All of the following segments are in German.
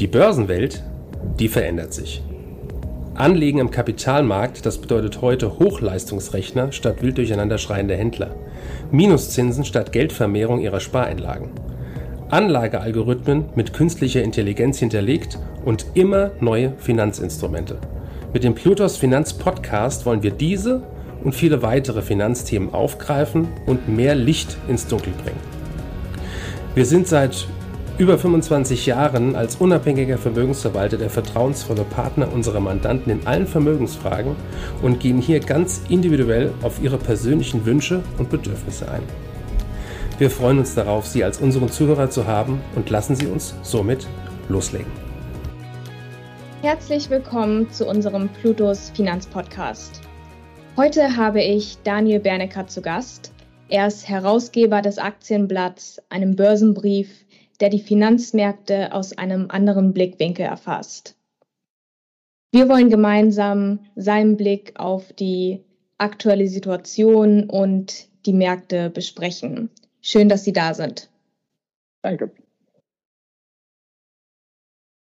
Die Börsenwelt, die verändert sich. Anlegen im Kapitalmarkt, das bedeutet heute Hochleistungsrechner statt wild durcheinander schreiende Händler. Minuszinsen statt Geldvermehrung ihrer Spareinlagen. Anlagealgorithmen mit künstlicher Intelligenz hinterlegt und immer neue Finanzinstrumente. Mit dem Plutos Finanz Podcast wollen wir diese und viele weitere Finanzthemen aufgreifen und mehr Licht ins Dunkel bringen. Wir sind seit über 25 Jahren als unabhängiger Vermögensverwalter der vertrauensvolle Partner unserer Mandanten in allen Vermögensfragen und gehen hier ganz individuell auf ihre persönlichen Wünsche und Bedürfnisse ein. Wir freuen uns darauf, Sie als unseren Zuhörer zu haben und lassen Sie uns somit loslegen. Herzlich willkommen zu unserem Plutos Finanzpodcast. Heute habe ich Daniel Bernecker zu Gast. Er ist Herausgeber des Aktienblatts, einem Börsenbrief, der die Finanzmärkte aus einem anderen Blickwinkel erfasst. Wir wollen gemeinsam seinen Blick auf die aktuelle Situation und die Märkte besprechen. Schön, dass Sie da sind. Danke.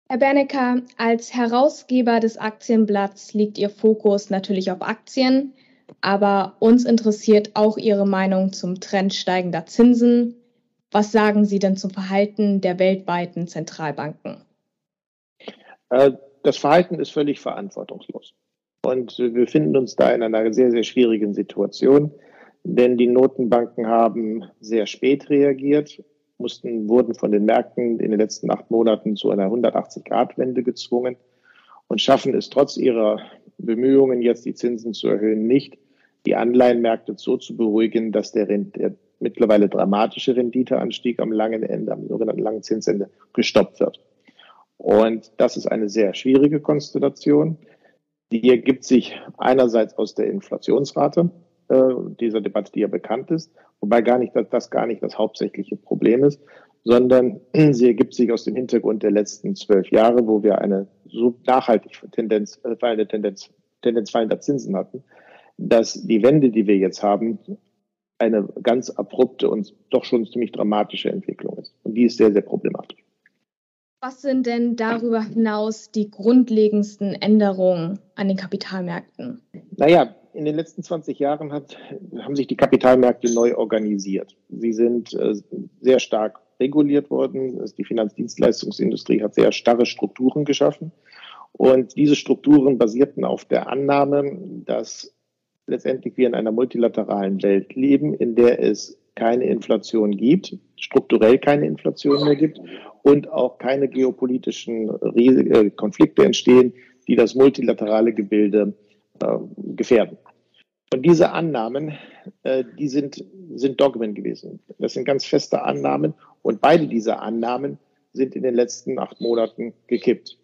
Herr Bernecker, als Herausgeber des Aktienblatts liegt Ihr Fokus natürlich auf Aktien, aber uns interessiert auch Ihre Meinung zum Trend steigender Zinsen, was sagen Sie denn zum Verhalten der weltweiten Zentralbanken? Äh, das Verhalten ist völlig verantwortungslos. Und wir befinden uns da in einer sehr, sehr schwierigen Situation, denn die Notenbanken haben sehr spät reagiert, mussten, wurden von den Märkten in den letzten acht Monaten zu einer 180-Grad-Wende gezwungen und schaffen es trotz ihrer Bemühungen, jetzt die Zinsen zu erhöhen, nicht, die Anleihenmärkte so zu beruhigen, dass der, der mittlerweile dramatische Renditeanstieg am langen Ende, am sogenannten langen Zinsende, gestoppt wird. Und das ist eine sehr schwierige Konstellation. Die ergibt sich einerseits aus der Inflationsrate äh, dieser Debatte, die ja bekannt ist, wobei gar nicht, dass das gar nicht das hauptsächliche Problem ist, sondern sie ergibt sich aus dem Hintergrund der letzten zwölf Jahre, wo wir eine so nachhaltig Tendenz, äh, fallende Tendenz, Tendenz fallender Zinsen hatten, dass die Wende, die wir jetzt haben, eine ganz abrupte und doch schon ziemlich dramatische Entwicklung ist. Und die ist sehr, sehr problematisch. Was sind denn darüber hinaus die grundlegendsten Änderungen an den Kapitalmärkten? Naja, in den letzten 20 Jahren hat, haben sich die Kapitalmärkte neu organisiert. Sie sind äh, sehr stark reguliert worden. Die Finanzdienstleistungsindustrie hat sehr starre Strukturen geschaffen. Und diese Strukturen basierten auf der Annahme, dass letztendlich wir in einer multilateralen Welt leben, in der es keine Inflation gibt, strukturell keine Inflation mehr gibt und auch keine geopolitischen äh, Konflikte entstehen, die das multilaterale Gebilde äh, gefährden. Und diese Annahmen, äh, die sind, sind Dogmen gewesen. Das sind ganz feste Annahmen und beide dieser Annahmen sind in den letzten acht Monaten gekippt.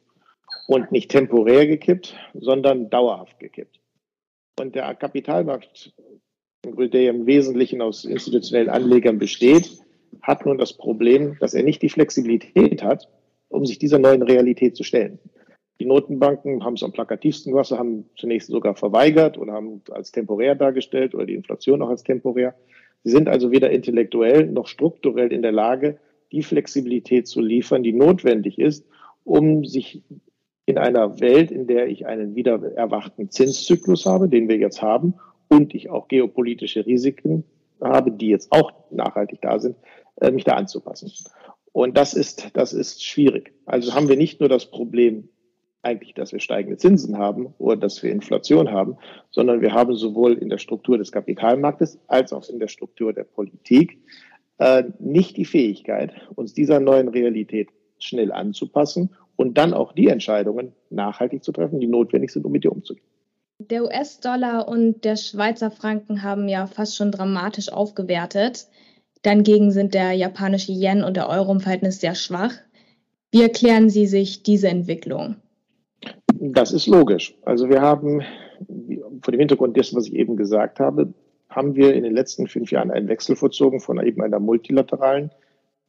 Und nicht temporär gekippt, sondern dauerhaft gekippt. Und der Kapitalmarkt, der im Wesentlichen aus institutionellen Anlegern besteht, hat nun das Problem, dass er nicht die Flexibilität hat, um sich dieser neuen Realität zu stellen. Die Notenbanken haben es am plakativsten gemacht, haben zunächst sogar verweigert oder haben als temporär dargestellt oder die Inflation auch als temporär. Sie sind also weder intellektuell noch strukturell in der Lage, die Flexibilität zu liefern, die notwendig ist, um sich in einer Welt, in der ich einen wieder erwachten Zinszyklus habe, den wir jetzt haben, und ich auch geopolitische Risiken habe, die jetzt auch nachhaltig da sind, äh, mich da anzupassen. Und das ist, das ist schwierig. Also haben wir nicht nur das Problem eigentlich, dass wir steigende Zinsen haben oder dass wir Inflation haben, sondern wir haben sowohl in der Struktur des Kapitalmarktes als auch in der Struktur der Politik äh, nicht die Fähigkeit, uns dieser neuen Realität schnell anzupassen und dann auch die Entscheidungen nachhaltig zu treffen, die notwendig sind, um mit ihr umzugehen. Der US-Dollar und der Schweizer Franken haben ja fast schon dramatisch aufgewertet. Dagegen sind der japanische Yen und der Euro im Verhältnis sehr schwach. Wie erklären Sie sich diese Entwicklung? Das ist logisch. Also wir haben vor dem Hintergrund dessen, was ich eben gesagt habe, haben wir in den letzten fünf Jahren einen Wechsel vollzogen von eben einer multilateralen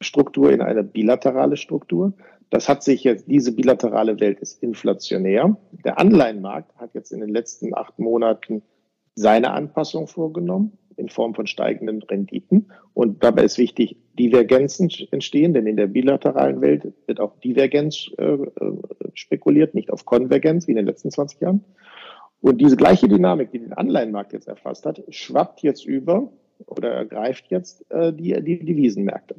Struktur in eine bilaterale Struktur. Das hat sich jetzt, diese bilaterale Welt ist inflationär. Der Anleihenmarkt hat jetzt in den letzten acht Monaten seine Anpassung vorgenommen. in Form von steigenden Renditen. Und dabei ist wichtig, Divergenzen entstehen, denn in der bilateralen Welt wird auch Divergenz äh, äh spekuliert, nicht auf Konvergenz wie in den letzten 20 Jahren. Und diese gleiche Dynamik, die den Anleihenmarkt jetzt erfasst hat, schwappt jetzt über oder ergreift jetzt äh, die, die Devisenmärkte.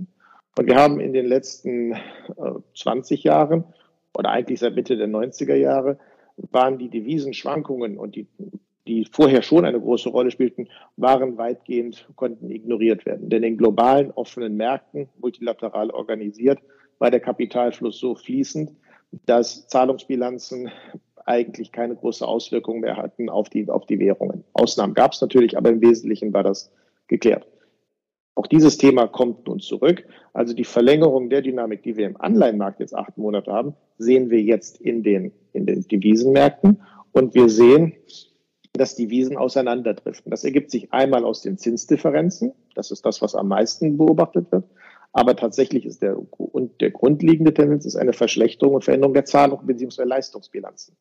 Und wir haben in den letzten äh, 20 Jahren oder eigentlich seit Mitte der 90er Jahre waren die Devisenschwankungen und die, die vorher schon eine große Rolle spielten, waren weitgehend, konnten ignoriert werden. Denn in globalen offenen Märkten, multilateral organisiert, war der Kapitalfluss so fließend, dass Zahlungsbilanzen eigentlich keine große Auswirkung mehr hatten auf die, auf die Währungen. Ausnahmen gab es natürlich, aber im Wesentlichen war das geklärt. Auch dieses Thema kommt nun zurück. Also die Verlängerung der Dynamik, die wir im Anleihenmarkt jetzt acht Monate haben, sehen wir jetzt in den, in den Devisenmärkten. Und wir sehen, dass die Wiesen auseinanderdriften. Das ergibt sich einmal aus den Zinsdifferenzen. Das ist das, was am meisten beobachtet wird. Aber tatsächlich ist der, und der grundlegende Tendenz ist eine Verschlechterung und Veränderung der Zahlung bzw. Leistungsbilanzen.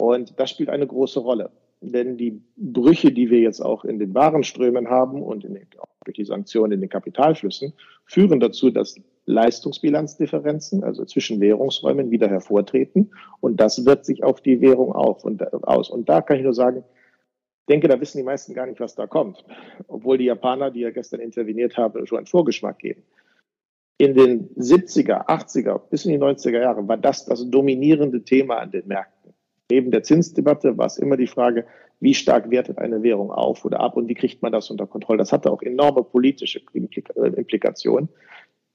Und das spielt eine große Rolle. Denn die Brüche, die wir jetzt auch in den Warenströmen haben und den, durch die Sanktionen in den Kapitalflüssen, führen dazu, dass Leistungsbilanzdifferenzen, also zwischen Währungsräumen, wieder hervortreten. Und das wirkt sich auf die Währung auf und, aus. Und da kann ich nur sagen, denke, da wissen die meisten gar nicht, was da kommt. Obwohl die Japaner, die ja gestern interveniert haben, schon einen Vorgeschmack geben. In den 70er, 80er bis in die 90er Jahre war das das dominierende Thema an den Märkten. Neben der Zinsdebatte war es immer die Frage, wie stark wertet eine Währung auf oder ab und wie kriegt man das unter Kontrolle. Das hatte auch enorme politische äh, Implikationen.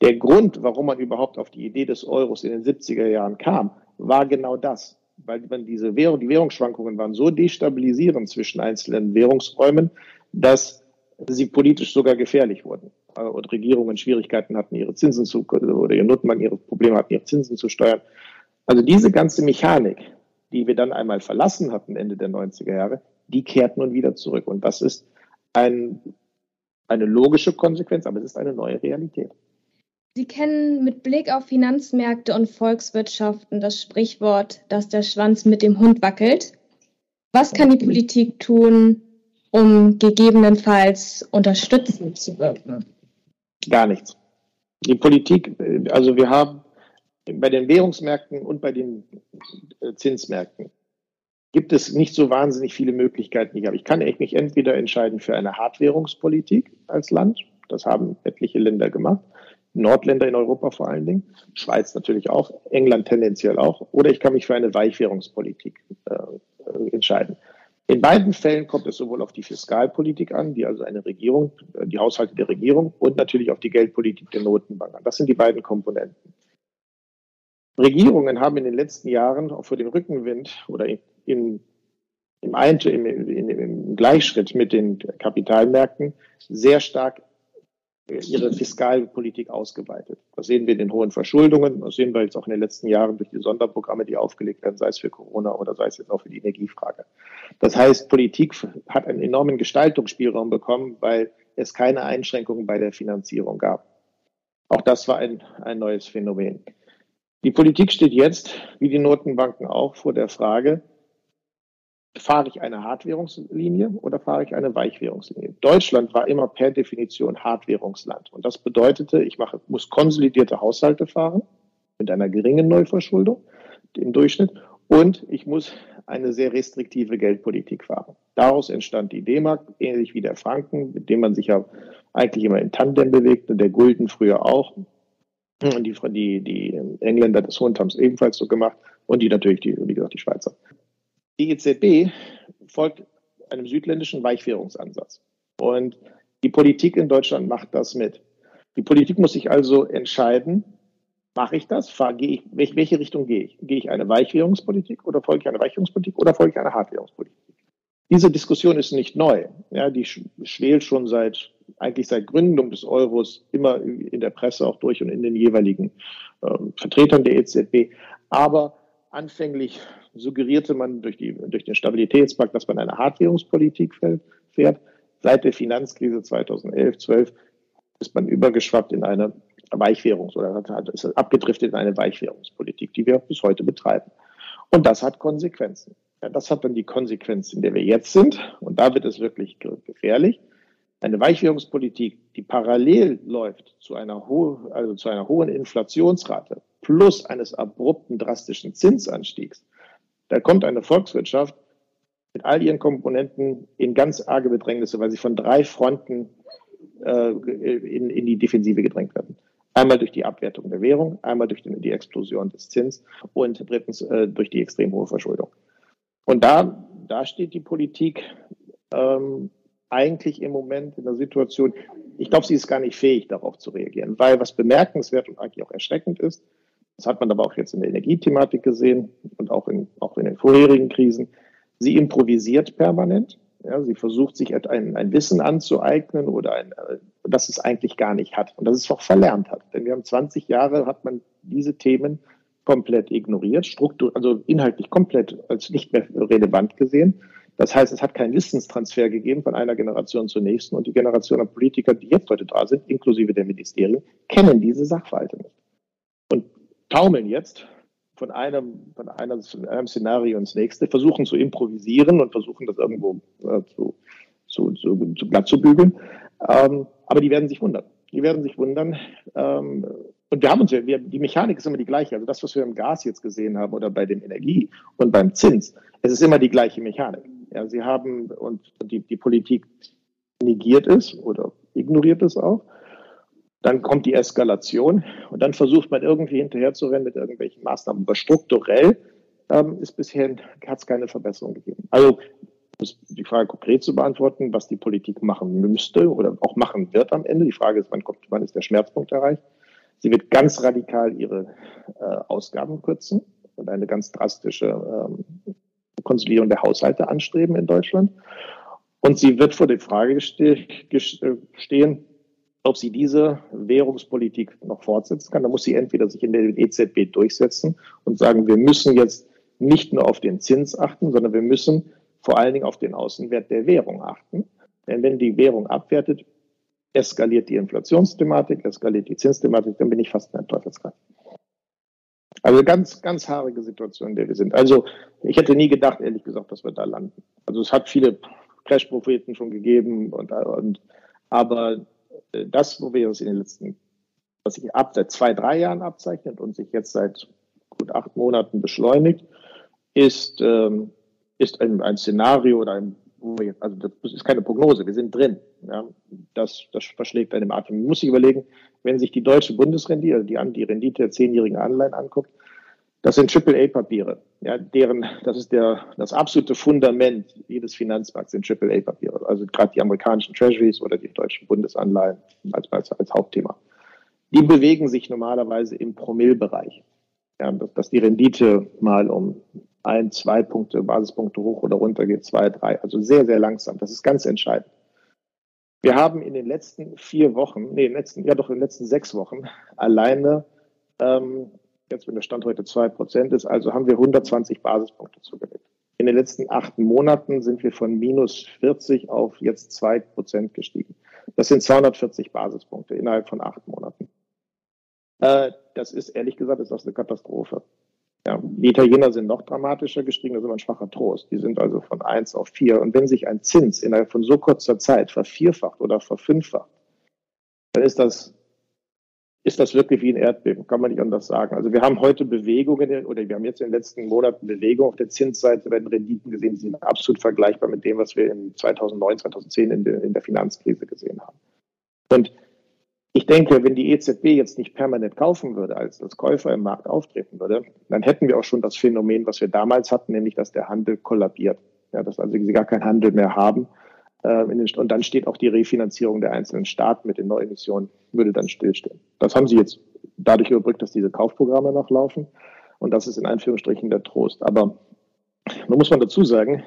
Der Grund, warum man überhaupt auf die Idee des Euros in den 70er Jahren kam, war genau das. Weil man diese Währung, die Währungsschwankungen waren so destabilisierend zwischen einzelnen Währungsräumen, dass sie politisch sogar gefährlich wurden. Äh, und Regierungen Schwierigkeiten hatten, ihre Zinsen zu, oder ihre Notenbanken ihre Probleme hatten, ihre Zinsen zu steuern. Also diese ganze Mechanik, die wir dann einmal verlassen hatten Ende der 90er Jahre, die kehrt nun wieder zurück. Und das ist ein, eine logische Konsequenz, aber es ist eine neue Realität. Sie kennen mit Blick auf Finanzmärkte und Volkswirtschaften das Sprichwort, dass der Schwanz mit dem Hund wackelt. Was kann die Politik tun, um gegebenenfalls unterstützend zu wirken? Gar nichts. Die Politik, also wir haben bei den Währungsmärkten und bei den äh, Zinsmärkten gibt es nicht so wahnsinnig viele Möglichkeiten. Ich, habe. ich kann mich entweder entscheiden für eine Hartwährungspolitik als Land. Das haben etliche Länder gemacht. Nordländer in Europa vor allen Dingen. Schweiz natürlich auch. England tendenziell auch. Oder ich kann mich für eine Weichwährungspolitik äh, entscheiden. In beiden Fällen kommt es sowohl auf die Fiskalpolitik an, die also eine Regierung, äh, die Haushalte der Regierung und natürlich auf die Geldpolitik der Notenbank an. Das sind die beiden Komponenten. Regierungen haben in den letzten Jahren auch für den Rückenwind oder in, im, Ein im, in, im Gleichschritt mit den Kapitalmärkten sehr stark ihre Fiskalpolitik ausgeweitet. Das sehen wir in den hohen Verschuldungen, das sehen wir jetzt auch in den letzten Jahren durch die Sonderprogramme, die aufgelegt werden, sei es für Corona oder sei es jetzt auch für die Energiefrage. Das heißt, Politik hat einen enormen Gestaltungsspielraum bekommen, weil es keine Einschränkungen bei der Finanzierung gab. Auch das war ein, ein neues Phänomen. Die Politik steht jetzt, wie die Notenbanken auch, vor der Frage, fahre ich eine Hartwährungslinie oder fahre ich eine Weichwährungslinie? Deutschland war immer per Definition Hartwährungsland. Und das bedeutete, ich mache, muss konsolidierte Haushalte fahren mit einer geringen Neuverschuldung im Durchschnitt und ich muss eine sehr restriktive Geldpolitik fahren. Daraus entstand die D-Mark, ähnlich wie der Franken, mit dem man sich ja eigentlich immer in Tandem bewegt und der Gulden früher auch. Und die, die, die Engländer des Hund haben ebenfalls so gemacht und die natürlich, die, wie gesagt, die Schweizer. Die EZB folgt einem südländischen Weichwährungsansatz. Und die Politik in Deutschland macht das mit. Die Politik muss sich also entscheiden, mache ich das? Fahr, ich, welche, Richtung gehe ich? Gehe ich eine Weichwährungspolitik oder folge ich eine Weichwährungspolitik oder folge ich eine Hartwährungspolitik? Diese Diskussion ist nicht neu. Ja, die schwelt schon seit eigentlich seit Gründung des Euros immer in der Presse auch durch und in den jeweiligen äh, Vertretern der EZB. Aber anfänglich suggerierte man durch, die, durch den Stabilitätspakt, dass man eine Hartwährungspolitik fährt. Seit der Finanzkrise 2011, 12 ist man übergeschwappt in eine Weichwährungs- oder ist abgedriftet in eine Weichwährungspolitik, die wir bis heute betreiben. Und das hat Konsequenzen. Ja, das hat dann die Konsequenz, in der wir jetzt sind. Und da wird es wirklich gefährlich. Eine Weichwährungspolitik, die parallel läuft zu einer, ho also zu einer hohen Inflationsrate plus eines abrupten, drastischen Zinsanstiegs, da kommt eine Volkswirtschaft mit all ihren Komponenten in ganz arge Bedrängnisse, weil sie von drei Fronten äh, in, in die Defensive gedrängt werden. Einmal durch die Abwertung der Währung, einmal durch die Explosion des Zins und drittens äh, durch die extrem hohe Verschuldung. Und da, da steht die Politik ähm, eigentlich im Moment in der Situation, ich glaube, sie ist gar nicht fähig, darauf zu reagieren, weil was bemerkenswert und eigentlich auch erschreckend ist, das hat man aber auch jetzt in der Energiethematik gesehen und auch in, auch in den vorherigen Krisen, sie improvisiert permanent. Ja, sie versucht sich ein, ein Wissen anzueignen oder ein, äh, das es eigentlich gar nicht hat und das es auch verlernt hat. Denn wir haben 20 Jahre, hat man diese Themen komplett ignoriert, struktur, also inhaltlich komplett als nicht mehr relevant gesehen. Das heißt, es hat keinen Wissenstransfer gegeben von einer Generation zur nächsten und die Generation der Politiker, die jetzt heute da sind, inklusive der Ministerien, kennen diese Sachverhalte nicht und taumeln jetzt von einem, von einer, von einem Szenario ins nächste, versuchen zu improvisieren und versuchen das irgendwo äh, zu, zu, zu, zu glatt zu bügeln. Ähm, aber die werden sich wundern. Die werden sich wundern. Ähm, und wir haben uns wir, die Mechanik ist immer die gleiche. Also das, was wir im Gas jetzt gesehen haben oder bei dem Energie und beim Zins, es ist immer die gleiche Mechanik. Ja, sie haben und die, die Politik negiert es oder ignoriert es auch. Dann kommt die Eskalation und dann versucht man irgendwie hinterherzurennen mit irgendwelchen Maßnahmen. Aber strukturell ähm, ist bisher hat es keine Verbesserung gegeben. Also die Frage konkret zu beantworten, was die Politik machen müsste oder auch machen wird am Ende. Die Frage ist, wann kommt, wann ist der Schmerzpunkt erreicht? Sie wird ganz radikal ihre äh, Ausgaben kürzen und eine ganz drastische ähm, Konsolidierung der Haushalte anstreben in Deutschland. Und sie wird vor der Frage stehen, ob sie diese Währungspolitik noch fortsetzen kann, dann muss sie entweder sich in der EZB durchsetzen und sagen, wir müssen jetzt nicht nur auf den Zins achten, sondern wir müssen vor allen Dingen auf den Außenwert der Währung achten. Denn wenn die Währung abwertet, eskaliert die Inflationsthematik, eskaliert die Zinsthematik, dann bin ich fast in ein Teufelskreis. Also ganz, ganz haarige Situation, in der wir sind. Also ich hätte nie gedacht, ehrlich gesagt, dass wir da landen. Also es hat viele Crash-Propheten schon gegeben und, und aber äh, das, wo wir uns in den letzten, was sich ab seit zwei, drei Jahren abzeichnet und sich jetzt seit gut acht Monaten beschleunigt, ist, ähm, ist ein, ein Szenario oder ein, wo wir jetzt, also das ist keine Prognose, wir sind drin. Ja, das, das verschlägt einem Atem. Man muss sich überlegen, wenn sich die deutsche Bundesrendite, also die, die Rendite der zehnjährigen Anleihen anguckt, das sind AAA-Papiere. Ja, deren, das ist der, das absolute Fundament jedes Finanzmarkts sind AAA-Papiere. Also gerade die amerikanischen Treasuries oder die deutschen Bundesanleihen als, als, als Hauptthema. Die bewegen sich normalerweise im Promillbereich. Ja, dass, die Rendite mal um ein, zwei Punkte, Basispunkte hoch oder runter geht, zwei, drei. Also sehr, sehr langsam. Das ist ganz entscheidend. Wir haben in den letzten vier Wochen, nee, in den letzten, ja doch in den letzten sechs Wochen alleine ähm, jetzt wenn der Stand heute zwei Prozent ist, also haben wir 120 Basispunkte zugelegt. In den letzten acht Monaten sind wir von minus 40 auf jetzt zwei Prozent gestiegen. Das sind 240 Basispunkte innerhalb von acht Monaten. Äh, das ist ehrlich gesagt ist das eine Katastrophe. Ja, die Italiener sind noch dramatischer gestiegen, das ist immer ein schwacher Trost. Die sind also von eins auf vier. Und wenn sich ein Zins innerhalb von so kurzer Zeit vervierfacht oder verfünffacht, dann ist das ist das wirklich wie ein Erdbeben, kann man nicht anders sagen. Also wir haben heute Bewegungen oder wir haben jetzt in den letzten Monaten Bewegungen auf der Zinsseite, werden Renditen gesehen, die sind absolut vergleichbar mit dem, was wir in 2009, 2010 in der, in der Finanzkrise gesehen haben. Und ich denke, wenn die EZB jetzt nicht permanent kaufen würde, als das Käufer im Markt auftreten würde, dann hätten wir auch schon das Phänomen, was wir damals hatten, nämlich dass der Handel kollabiert. Ja, dass also sie gar keinen Handel mehr haben äh, und dann steht auch die Refinanzierung der einzelnen Staaten mit den Neuemissionen, würde dann stillstehen. Das haben sie jetzt dadurch überbrückt, dass diese Kaufprogramme noch laufen. Und das ist in Anführungsstrichen der Trost. Aber nun muss man dazu sagen,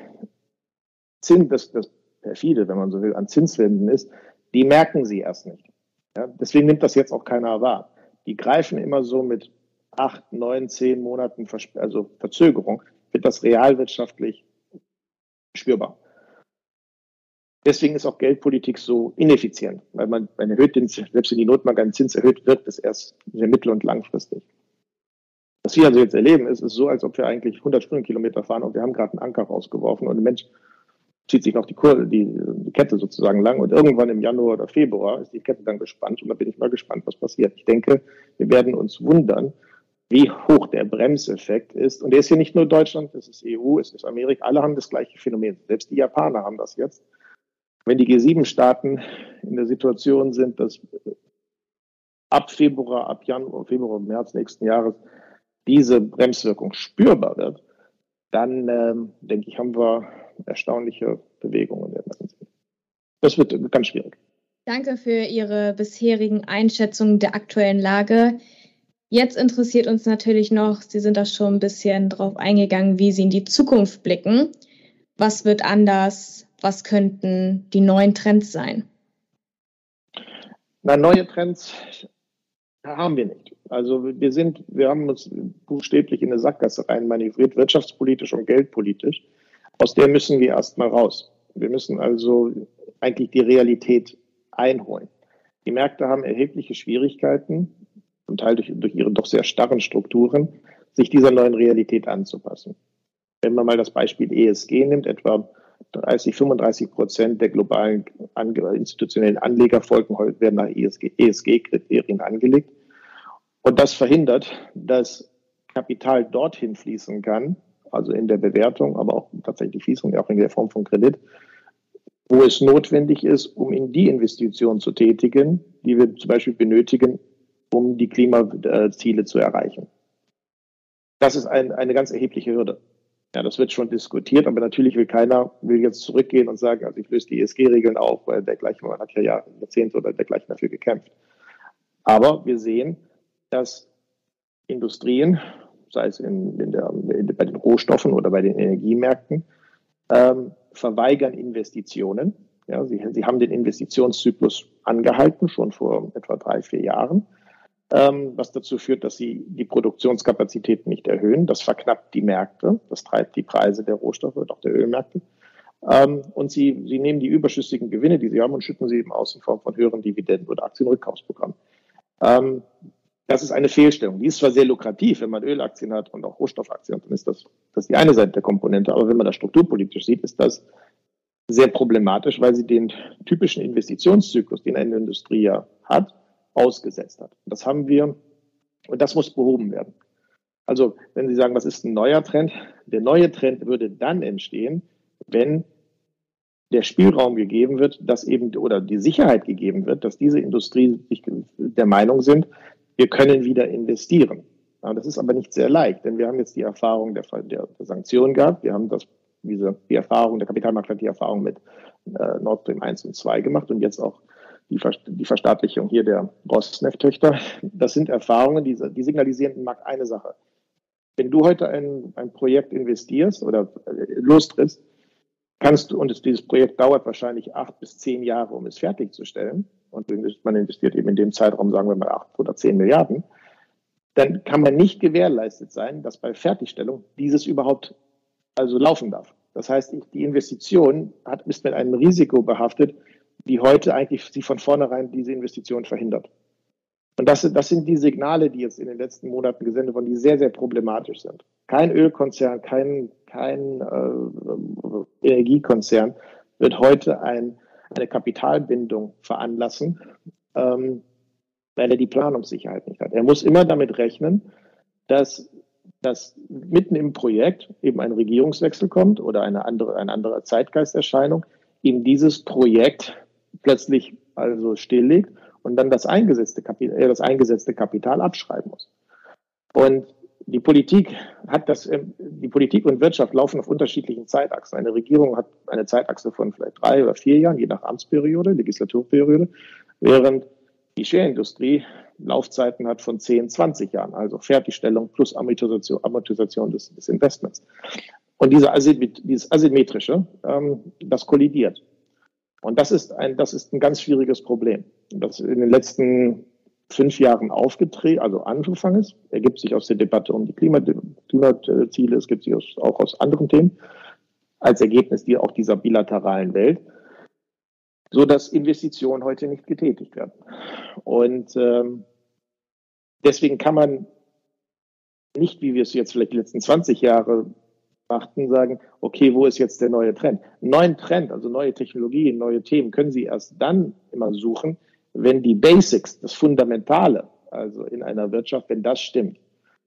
Zins, das, das perfide, wenn man so will, an Zinswenden ist, die merken sie erst nicht. Ja, deswegen nimmt das jetzt auch keiner wahr. Die greifen immer so mit acht, neun, zehn Monaten also Verzögerung, wird das realwirtschaftlich spürbar. Deswegen ist auch Geldpolitik so ineffizient, weil man, man erhöht den, selbst wenn die Notbank einen Zins erhöht, wirkt es erst sehr mittel- und langfristig. Was wir also jetzt erleben, ist, ist so, als ob wir eigentlich 100 Stundenkilometer fahren und wir haben gerade einen Anker rausgeworfen und ein Mensch zieht sich noch die, Kur die, die Kette sozusagen lang und irgendwann im Januar oder Februar ist die Kette dann gespannt und da bin ich mal gespannt, was passiert. Ich denke, wir werden uns wundern, wie hoch der Bremseffekt ist. Und der ist hier nicht nur Deutschland, das ist EU, es ist Amerika, alle haben das gleiche Phänomen. Selbst die Japaner haben das jetzt. Wenn die G7-Staaten in der Situation sind, dass ab Februar, ab Januar, Februar, März nächsten Jahres diese Bremswirkung spürbar wird, dann ähm, denke ich, haben wir erstaunliche Bewegungen Das wird ganz schwierig. Danke für Ihre bisherigen Einschätzungen der aktuellen Lage. Jetzt interessiert uns natürlich noch, Sie sind da schon ein bisschen drauf eingegangen, wie Sie in die Zukunft blicken. Was wird anders? Was könnten die neuen Trends sein? Na, neue Trends haben wir nicht. Also wir sind, wir haben uns buchstäblich in eine Sackgasse rein manövriert, wirtschaftspolitisch und geldpolitisch. Aus der müssen wir erstmal raus. Wir müssen also eigentlich die Realität einholen. Die Märkte haben erhebliche Schwierigkeiten, zum Teil durch, durch ihre doch sehr starren Strukturen, sich dieser neuen Realität anzupassen. Wenn man mal das Beispiel ESG nimmt, etwa 30, 35 Prozent der globalen institutionellen Anleger folgen heute, werden nach ESG-Kriterien angelegt. Und das verhindert, dass Kapital dorthin fließen kann, also in der Bewertung, aber auch tatsächlich fließen, auch in der Form von Kredit, wo es notwendig ist, um in die Investitionen zu tätigen, die wir zum Beispiel benötigen, um die Klimaziele zu erreichen. Das ist ein, eine ganz erhebliche Hürde. Ja, das wird schon diskutiert, aber natürlich will keiner, will jetzt zurückgehen und sagen, also ich löse die ESG-Regeln auf, weil dergleichen, man hat ja Jahrzehnte oder dergleichen dafür gekämpft. Aber wir sehen, dass Industrien, sei es in, in der, bei den Rohstoffen oder bei den Energiemärkten, ähm, verweigern Investitionen. Ja, sie, sie haben den Investitionszyklus angehalten, schon vor etwa drei, vier Jahren, ähm, was dazu führt, dass sie die Produktionskapazitäten nicht erhöhen. Das verknappt die Märkte, das treibt die Preise der Rohstoffe und auch der Ölmärkte. Ähm, und sie, sie nehmen die überschüssigen Gewinne, die sie haben, und schütten sie eben aus in Form von höheren Dividenden oder Aktienrückkaufsprogrammen. Ähm, das ist eine Fehlstellung. Die ist zwar sehr lukrativ, wenn man Ölaktien hat und auch Rohstoffaktien hat, dann ist das, das ist die eine Seite der Komponente. Aber wenn man das strukturpolitisch sieht, ist das sehr problematisch, weil sie den typischen Investitionszyklus, den eine Industrie ja hat, ausgesetzt hat. Das haben wir und das muss behoben werden. Also, wenn Sie sagen, was ist ein neuer Trend? Der neue Trend würde dann entstehen, wenn der Spielraum gegeben wird, dass eben oder die Sicherheit gegeben wird, dass diese Industrie sich der Meinung sind, wir können wieder investieren. Ja, das ist aber nicht sehr leicht, denn wir haben jetzt die Erfahrung der, der, der Sanktionen gehabt. Wir haben das, diese, die Erfahrung, der Kapitalmarkt hat die Erfahrung mit äh, Nord Stream 1 und 2 gemacht und jetzt auch die, die Verstaatlichung hier der Rosneft-Töchter. Das sind Erfahrungen, die, die signalisieren im Markt eine Sache. Wenn du heute ein, ein Projekt investierst oder äh, lostrittst, kannst du, und es, dieses Projekt dauert wahrscheinlich acht bis zehn Jahre, um es fertigzustellen, und man investiert eben in dem Zeitraum, sagen wir mal, acht oder zehn Milliarden, dann kann man nicht gewährleistet sein, dass bei Fertigstellung dieses überhaupt also laufen darf. Das heißt, die Investition hat, ist mit einem Risiko behaftet, die heute eigentlich sie von vornherein diese Investition verhindert. Und das, das sind die Signale, die jetzt in den letzten Monaten gesendet wurden, die sehr, sehr problematisch sind. Kein Ölkonzern, kein, kein äh, Energiekonzern wird heute ein eine Kapitalbindung veranlassen, ähm, weil er die Planungssicherheit nicht hat. Er muss immer damit rechnen, dass, dass mitten im Projekt eben ein Regierungswechsel kommt oder eine andere, eine andere Zeitgeisterscheinung, ihm dieses Projekt plötzlich also stilllegt und dann das eingesetzte, Kapital, äh, das eingesetzte Kapital abschreiben muss. Und die Politik hat das, ähm, die Politik und Wirtschaft laufen auf unterschiedlichen Zeitachsen. Eine Regierung hat eine Zeitachse von vielleicht drei oder vier Jahren, je nach Amtsperiode, Legislaturperiode, während die Schwerindustrie Laufzeiten hat von 10, 20 Jahren, also Fertigstellung plus Amortisation, Amortisation des, des Investments. Und diese dieses Asymmetrische, ähm, das kollidiert. Und das ist ein, das ist ein ganz schwieriges Problem. Das in den letzten fünf Jahren aufgetreten, also angefangen ist, ergibt sich aus der Debatte um die Klimaziele, es gibt sich auch aus anderen Themen, als Ergebnis die auch dieser bilateralen Welt, so dass Investitionen heute nicht getätigt werden. Und ähm, deswegen kann man nicht, wie wir es jetzt vielleicht die letzten 20 Jahre betrachten, sagen, okay, wo ist jetzt der neue Trend? Neuen Trend, also neue Technologien, neue Themen können Sie erst dann immer suchen, wenn die Basics, das Fundamentale, also in einer Wirtschaft, wenn das stimmt.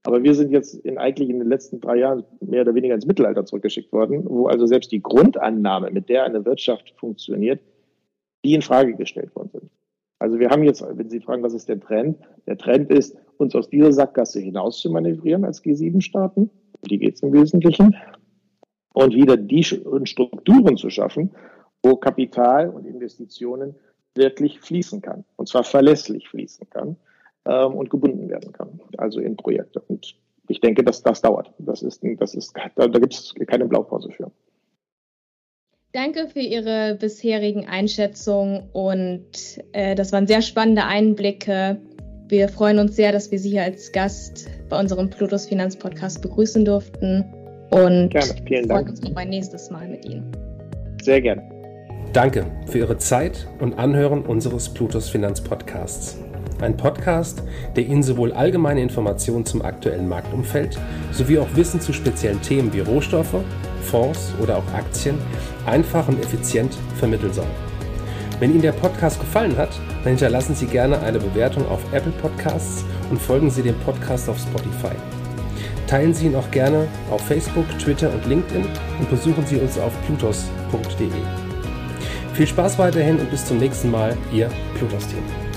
Aber wir sind jetzt in, eigentlich in den letzten drei Jahren mehr oder weniger ins Mittelalter zurückgeschickt worden, wo also selbst die Grundannahme, mit der eine Wirtschaft funktioniert, die in Frage gestellt worden sind. Also wir haben jetzt, wenn Sie fragen, was ist der Trend? Der Trend ist, uns aus dieser Sackgasse hinaus zu manövrieren als G7-Staaten. Die geht es im Wesentlichen. Und wieder die Strukturen zu schaffen, wo Kapital und Investitionen wirklich fließen kann. Und zwar verlässlich fließen kann ähm, und gebunden werden kann, also in Projekte. Und ich denke, dass das dauert. Das ist, das ist, da, da gibt es keine Blaupause für. Danke für Ihre bisherigen Einschätzungen und äh, das waren sehr spannende Einblicke. Wir freuen uns sehr, dass wir Sie hier als Gast bei unserem Plutus Finanz Podcast begrüßen durften und gerne. Vielen Dank. freuen uns auf ein nächstes Mal mit Ihnen. Sehr gerne. Danke für Ihre Zeit und Anhören unseres Plutus Finanz Podcasts. Ein Podcast, der Ihnen sowohl allgemeine Informationen zum aktuellen Marktumfeld sowie auch Wissen zu speziellen Themen wie Rohstoffe, Fonds oder auch Aktien einfach und effizient vermitteln soll. Wenn Ihnen der Podcast gefallen hat, dann hinterlassen Sie gerne eine Bewertung auf Apple Podcasts und folgen Sie dem Podcast auf Spotify. Teilen Sie ihn auch gerne auf Facebook, Twitter und LinkedIn und besuchen Sie uns auf plutos.de. Viel Spaß weiterhin und bis zum nächsten Mal, Ihr Plutos-Team.